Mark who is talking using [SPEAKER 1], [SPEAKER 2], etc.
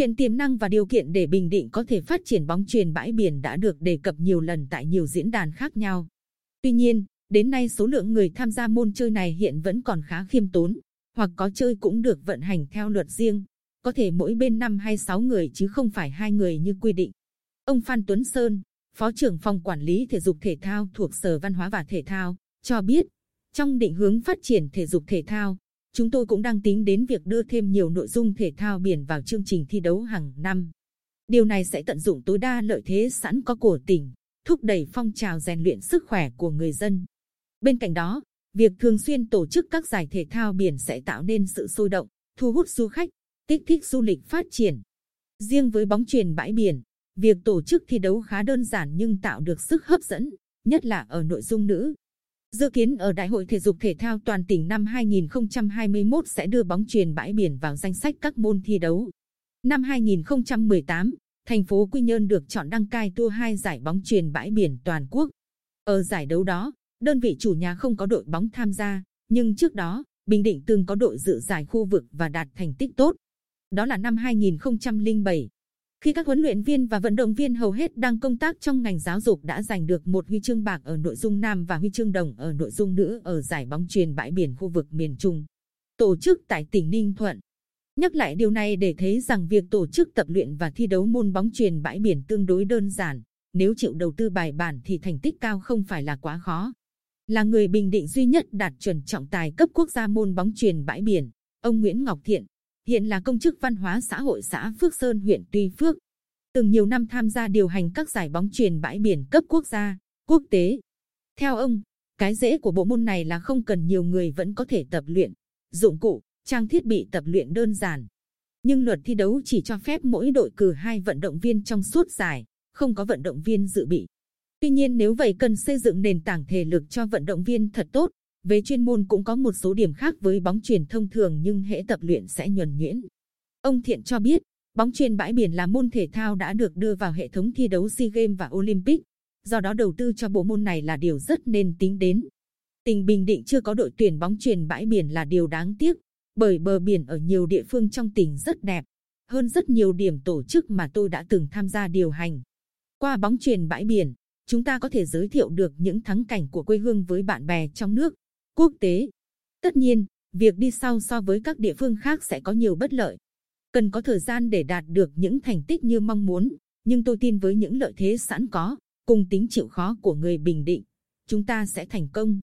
[SPEAKER 1] Chuyện tiềm năng và điều kiện để Bình Định có thể phát triển bóng truyền bãi biển đã được đề cập nhiều lần tại nhiều diễn đàn khác nhau. Tuy nhiên, đến nay số lượng người tham gia môn chơi này hiện vẫn còn khá khiêm tốn, hoặc có chơi cũng được vận hành theo luật riêng, có thể mỗi bên 5 hay 6 người chứ không phải hai người như quy định. Ông Phan Tuấn Sơn, Phó trưởng phòng quản lý thể dục thể thao thuộc Sở Văn hóa và Thể thao, cho biết, trong định hướng phát triển thể dục thể thao, chúng tôi cũng đang tính đến việc đưa thêm nhiều nội dung thể thao biển vào chương trình thi đấu hàng năm. Điều này sẽ tận dụng tối đa lợi thế sẵn có của tỉnh, thúc đẩy phong trào rèn luyện sức khỏe của người dân. Bên cạnh đó, việc thường xuyên tổ chức các giải thể thao biển sẽ tạo nên sự sôi động, thu hút du khách, kích thích du lịch phát triển. Riêng với bóng chuyền bãi biển, việc tổ chức thi đấu khá đơn giản nhưng tạo được sức hấp dẫn, nhất là ở nội dung nữ. Dự kiến ở Đại hội Thể dục Thể thao toàn tỉnh năm 2021 sẽ đưa bóng truyền bãi biển vào danh sách các môn thi đấu. Năm 2018, thành phố Quy Nhơn được chọn đăng cai tour hai giải bóng truyền bãi biển toàn quốc. Ở giải đấu đó, đơn vị chủ nhà không có đội bóng tham gia, nhưng trước đó, Bình Định từng có đội dự giải khu vực và đạt thành tích tốt. Đó là năm 2007. Khi các huấn luyện viên và vận động viên hầu hết đang công tác trong ngành giáo dục đã giành được một huy chương bạc ở nội dung nam và huy chương đồng ở nội dung nữ ở giải bóng chuyền bãi biển khu vực miền Trung, tổ chức tại tỉnh Ninh Thuận. Nhắc lại điều này để thấy rằng việc tổ chức tập luyện và thi đấu môn bóng chuyền bãi biển tương đối đơn giản. Nếu chịu đầu tư bài bản thì thành tích cao không phải là quá khó. Là người Bình Định duy nhất đạt chuẩn trọng tài cấp quốc gia môn bóng chuyền bãi biển, ông Nguyễn Ngọc Thiện, hiện là công chức văn hóa xã hội xã Phước Sơn huyện Tuy Phước. Từng nhiều năm tham gia điều hành các giải bóng truyền bãi biển cấp quốc gia, quốc tế. Theo ông, cái dễ của bộ môn này là không cần nhiều người vẫn có thể tập luyện, dụng cụ, trang thiết bị tập luyện đơn giản. Nhưng luật thi đấu chỉ cho phép mỗi đội cử hai vận động viên trong suốt giải, không có vận động viên dự bị. Tuy nhiên nếu vậy cần xây dựng nền tảng thể lực cho vận động viên thật tốt, về chuyên môn cũng có một số điểm khác với bóng truyền thông thường nhưng hệ tập luyện sẽ nhuần nhuyễn. Ông Thiện cho biết, bóng truyền bãi biển là môn thể thao đã được đưa vào hệ thống thi đấu SEA Games và Olympic, do đó đầu tư cho bộ môn này là điều rất nên tính đến. Tỉnh Bình Định chưa có đội tuyển bóng truyền bãi biển là điều đáng tiếc, bởi bờ biển ở nhiều địa phương trong tỉnh rất đẹp, hơn rất nhiều điểm tổ chức mà tôi đã từng tham gia điều hành. Qua bóng truyền bãi biển, chúng ta có thể giới thiệu được những thắng cảnh của quê hương với bạn bè trong nước, quốc tế. Tất nhiên, việc đi sau so với các địa phương khác sẽ có nhiều bất lợi. Cần có thời gian để đạt được những thành tích như mong muốn, nhưng tôi tin với những lợi thế sẵn có, cùng tính chịu khó của người Bình Định, chúng ta sẽ thành công.